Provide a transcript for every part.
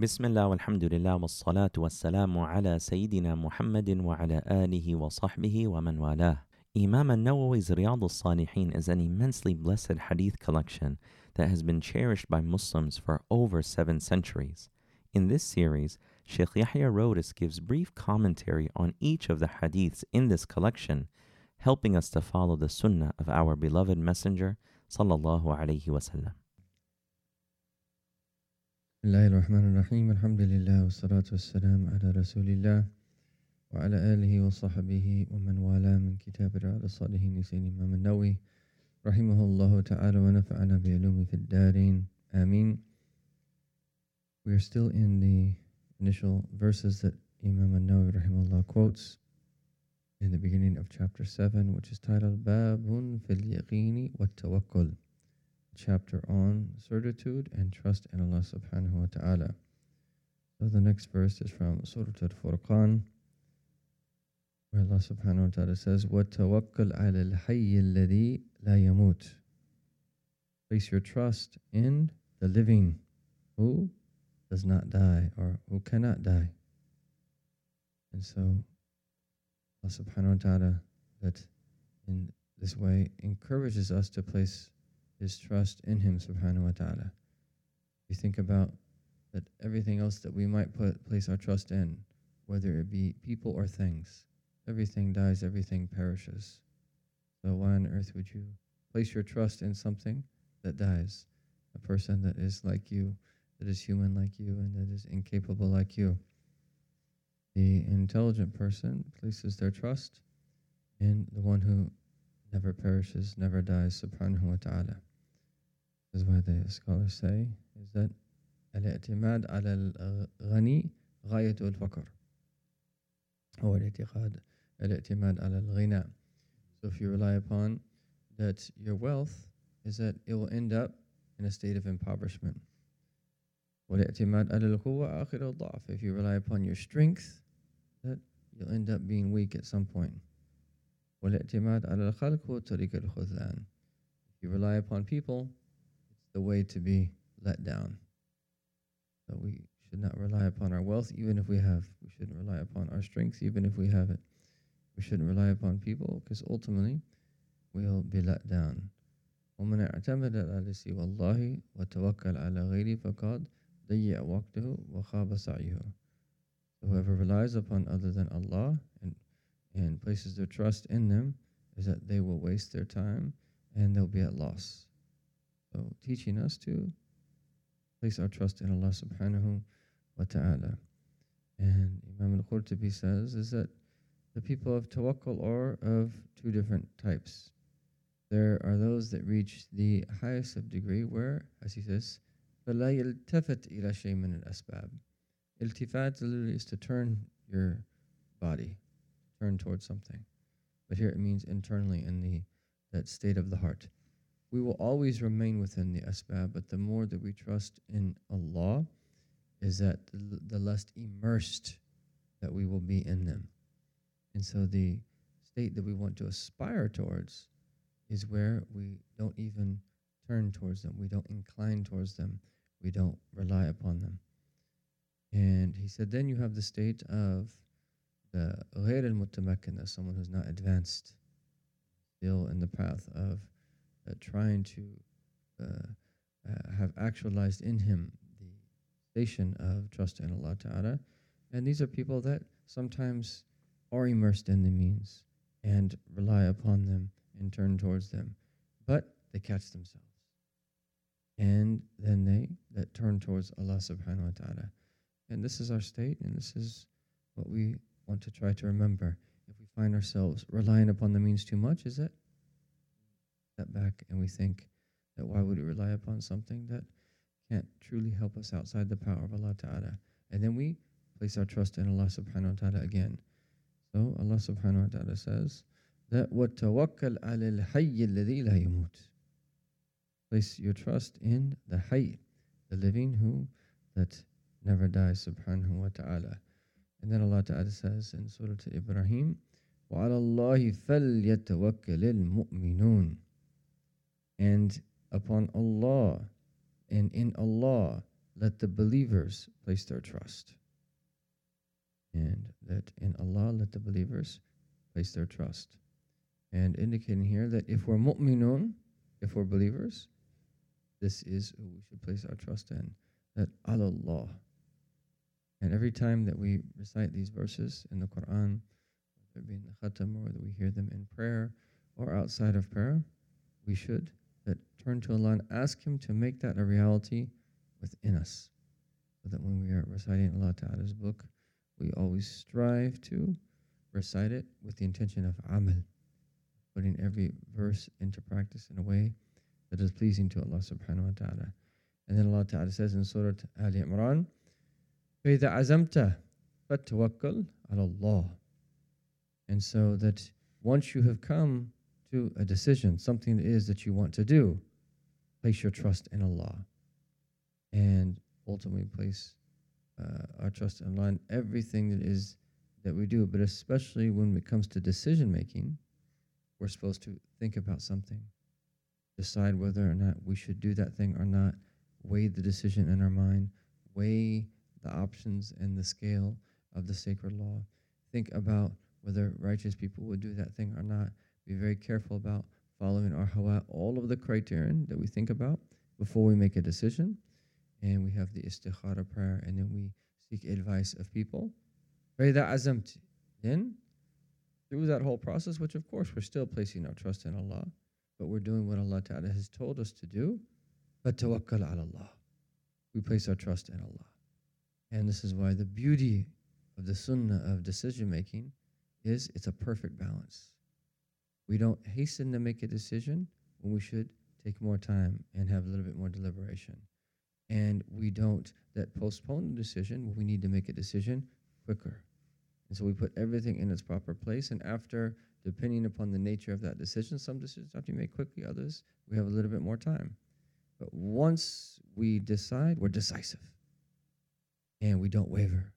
بسم الله والحمد لله والصلاة والسلام على سيدنا محمد وعلى آله وصحبه ومن والاه. Imam al-Nawawi's Riyad al-Salihin is an immensely blessed hadith collection that has been cherished by Muslims for over seven centuries. In this series, Sheikh Yahya Rhodus gives brief commentary on each of the hadiths in this collection, helping us to follow the sunnah of our beloved messenger sallallahu alaihi wasallam. بسم الله الرحمن الرحيم الحمد لله والصلاة والسلام على رسول الله وعلى آله وصحبه ومن والاه من كتاب رياض الصالحين لسيدنا الإمام النووي رحمه الله تعالى ونفعنا بعلومه في الدارين آمين We are still in the initial verses that Imam an-Nawawi rahimahullah quotes in the beginning of chapter 7 which is titled Babun fil yaqini wa tawakkul. chapter on certitude and trust in Allah subhanahu wa ta'ala. So the next verse is from Surah Al-Furqan, where Allah subhanahu wa ta'ala says, وَتَوَكَّلْ عَلَى الْحَيِّ الَّذِي لَا يَمُوتُ Place your trust in the living who does not die or who cannot die. And so Allah subhanahu wa ta'ala that in this way encourages us to place his trust in him subhanahu wa ta'ala. We think about that everything else that we might put place our trust in, whether it be people or things, everything dies, everything perishes. So why on earth would you place your trust in something that dies? A person that is like you, that is human like you, and that is incapable like you. The intelligent person places their trust in the one who never perishes, never dies, subhanahu wa ta'ala. This is why the scholars say is that الاعتماد على الغني غاية الفقر هو الاعتقاد الاعتماد على الغنى So if you rely upon that your wealth is that it will end up in a state of impoverishment. والاعتماد على القوة آخر الضعف If you rely upon your strength, that you'll end up being weak at some point. والاعتماد على الخلق هو طريق الخذلان If you rely upon people, it's the way to be let down. So we should not rely upon our wealth even if we have. We shouldn't rely upon our strength even if we have it. We shouldn't rely upon people because ultimately we'll be let down. ومن اعتمد على سوى الله وتوكل على غيره فقد ضيع وقته وخاب سعيه. Whoever relies upon other than Allah and, and places their trust in them is that they will waste their time and they'll be at loss. So teaching us to place our trust in Allah subhanahu wa ta'ala. And Imam al-Qurtubi says is that the people of tawakkul are of two different types. There are those that reach the highest of degree where, as he says, فَلَا يَلْتَفَتْ إِلَى شَيْءٍ مِنَ الْأَسْبَابِ Iltifat literally is to turn your body, turn towards something. But here it means internally in the that state of the heart we will always remain within the asbab, but the more that we trust in Allah, is that the, the less immersed that we will be in them. And so the state that we want to aspire towards is where we don't even turn towards them, we don't incline towards them, we don't rely upon them. And he said, then you have the state of غير المتمكن, someone who's not advanced, still in the path of uh, trying to uh, uh, have actualized in him the station of trust in Allah Ta'ala. And these are people that sometimes are immersed in the means and rely upon them and turn towards them, but they catch themselves. And then they that turn towards Allah subhanahu wa ta'ala. And this is our state, and this is what we want to try to remember. If we find ourselves relying upon the means too much, is it? Step back and we think that why would we rely upon something that can't truly help us outside the power of Allah Ta'ala? And then we place our trust in Allah subhanahu wa ta'ala again. So Allah subhanahu wa ta'ala says that what tawakkal al hayy Place your trust in the hayy, the living who that never dies subhanahu wa ta'ala. And then Allah Ta'ala says in Surah Ibrahim, وَعَلَى اللَّهِ فَلْيَتَوَكَّلِ الْمُؤْمِنُونَ and upon Allah and in Allah let the believers place their trust. And that in Allah, let the believers place their trust. And indicating here that if we're mu'minun, if we're believers, this is who we should place our trust in. That Allah. and every time that we recite these verses in the Quran, whether it be in the khatam or whether we hear them in prayer or outside of prayer, we should that turn to Allah and ask Him to make that a reality within us. So that when we are reciting Allah Ta'ala's book, we always strive to recite it with the intention of amal, putting every verse into practice in a way that is pleasing to Allah subhanahu wa ta'ala. And then Allah Ta'ala says in Surah Al Imran, فَإِذَا عَزَمْتَ فَتَوَكَّلْ عَلَى اللَّهِ And so that once you have come to a decision, something it is that you want to do, place your trust in Allah. And ultimately place uh, our trust in Allah in everything that is that we do, but especially when it comes to decision making, we're supposed to think about something, decide whether or not we should do that thing or not, weigh the decision in our mind, weigh the options and the scale of the sacred law, think about whether righteous people would do that thing or not, be very careful about following our hawa, all of the criterion that we think about before we make a decision. And we have the istikhara prayer, and then we seek advice of people. Then, through that whole process, which of course we're still placing our trust in Allah, but we're doing what Allah Ta'ala has told us to do, but tawakkal ala Allah. We place our trust in Allah. And this is why the beauty of the sunnah of decision making is it's a perfect balance. We don't hasten to make a decision when we should take more time and have a little bit more deliberation. And we don't that postpone the decision when we need to make a decision quicker. And so we put everything in its proper place. And after, depending upon the nature of that decision, some decisions have to be made quickly, others we have a little bit more time. But once we decide, we're decisive and we don't waver.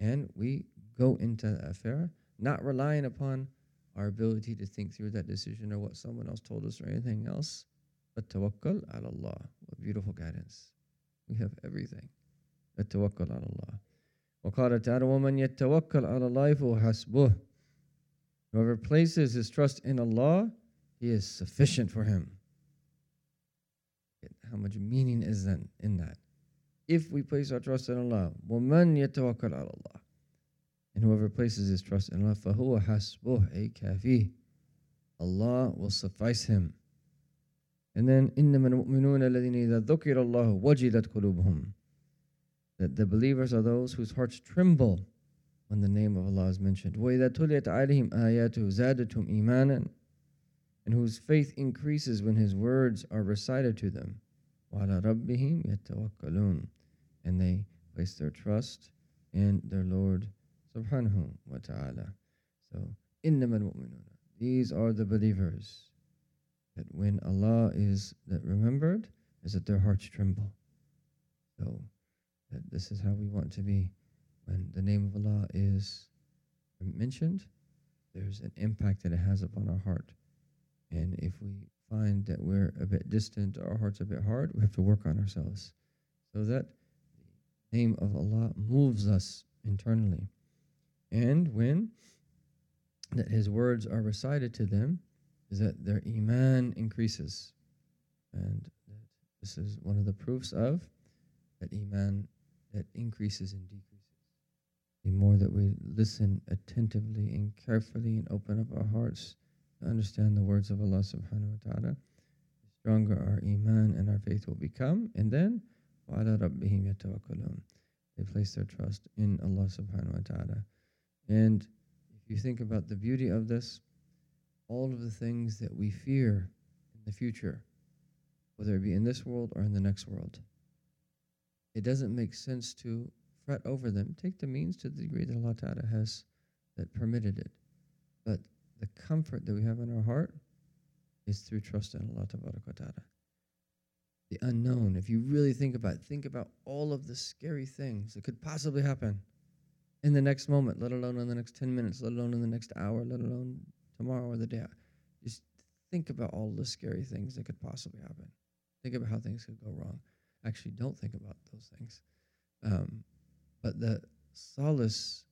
And we go into the affair not relying upon our ability to think through that decision or what someone else told us or anything else, but tawakkal ala Allah. What beautiful guidance. We have everything. But tawakkal ala Allah. وقال تعالى ومن يتوكل على الله فهو حسبه Whoever places his trust in Allah, he is sufficient for him. How much meaning is then in that? If we place our trust in Allah, وَمَنْ يَتَوَكَّلْ عَلَى اللَّهِ And whoever places his trust in Allah, فَهُوَ حَسْبُهُ أي كافي. Allah will suffice him. And then, إِنَّمَا الْمُؤْمِنُونَ الَّذِينَ إِذَا ذُكِرَ اللَّهُ وَجِلَتْ قُلُوبُهُم That the believers are those whose hearts tremble when the name of Allah is mentioned. وَإِذَا تُلِيَتْ عَلَيْهِمْ آيَاتُهُ زَادَتْهُمْ إِيمَانًا And whose faith increases when His words are recited to them. وَعَلَى رَبِّهِمْ يَتَوَكَّلُونَ And they place their trust in their Lord subhanahu wa ta'ala. So, إِنَّمَا الْمُؤْمِنُونَ These are the believers. That when Allah is that remembered, is that their hearts tremble. So, that this is how we want to be. When the name of Allah is mentioned, there's an impact that it has upon our heart. And if we find that we're a bit distant, our heart's a bit hard, we have to work on ourselves so that name of Allah moves us internally. And when that His words are recited to them, is that their iman increases. And this is one of the proofs of that iman that increases and decreases. The more that we listen attentively and carefully and open up our hearts to understand the words of Allah subhanahu wa ta'ala, the stronger our iman and our faith will become. And then, وَعَلَى رَبِّهِمْ يَتَوَكَّلُونَ They place their trust in Allah subhanahu wa ta'ala. And if you think about the beauty of this, all of the things that we fear in the future, whether it be in this world or in the next world, it doesn't make sense to fret over them. Take the means to the degree that Allah Ta'ala has that permitted it. But the comfort that we have in our heart is through trust in Allah Ta'ala. The unknown, if you really think about it, think about all of the scary things that could possibly happen in the next moment, let alone in the next 10 minutes, let alone in the next hour, let alone tomorrow or the day. Just think about all the scary things that could possibly happen. Think about how things could go wrong. actually don't think about those things. Um, but the solace,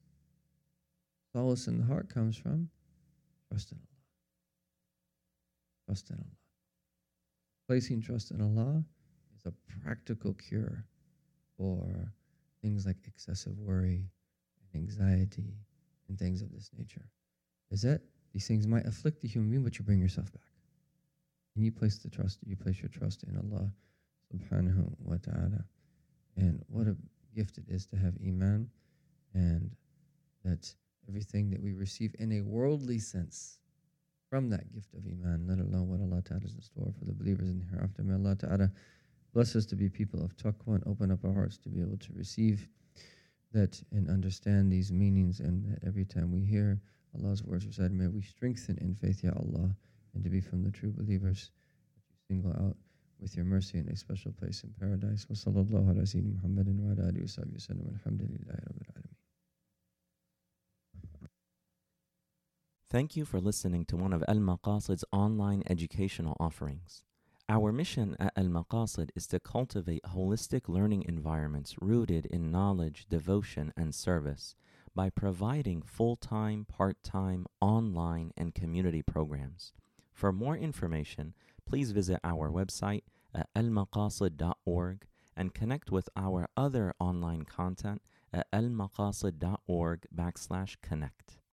solace in the heart comes from trust in Allah. Trust in Allah. Placing trust in Allah is a practical cure for things like excessive worry and anxiety and things of this nature. Is that these things might afflict the human being, but you bring yourself back. And you place the trust, you place your trust in Allah subhanahu wa ta'ala. And what a gift it is to have Iman and that everything that we receive in a worldly sense from that gift of Iman, let alone what Allah Ta'ala is in store for the believers in the hereafter. May Allah Ta'ala bless us to be people of taqwa and open up our hearts to be able to receive that and understand these meanings and that every time we hear Allah's words recited, may we strengthen in faith, Ya Allah, and to be from the true believers that you single out with your mercy in a special place in paradise. Wa sallallahu ala Muhammadin wa ala alihi wa sallam. Alhamdulillahi Thank you for listening to one of Al Maqasid's online educational offerings. Our mission at Al Maqasid is to cultivate holistic learning environments rooted in knowledge, devotion, and service by providing full time, part time, online, and community programs. For more information, please visit our website at almaqasid.org and connect with our other online content at almaqasid.org backslash connect.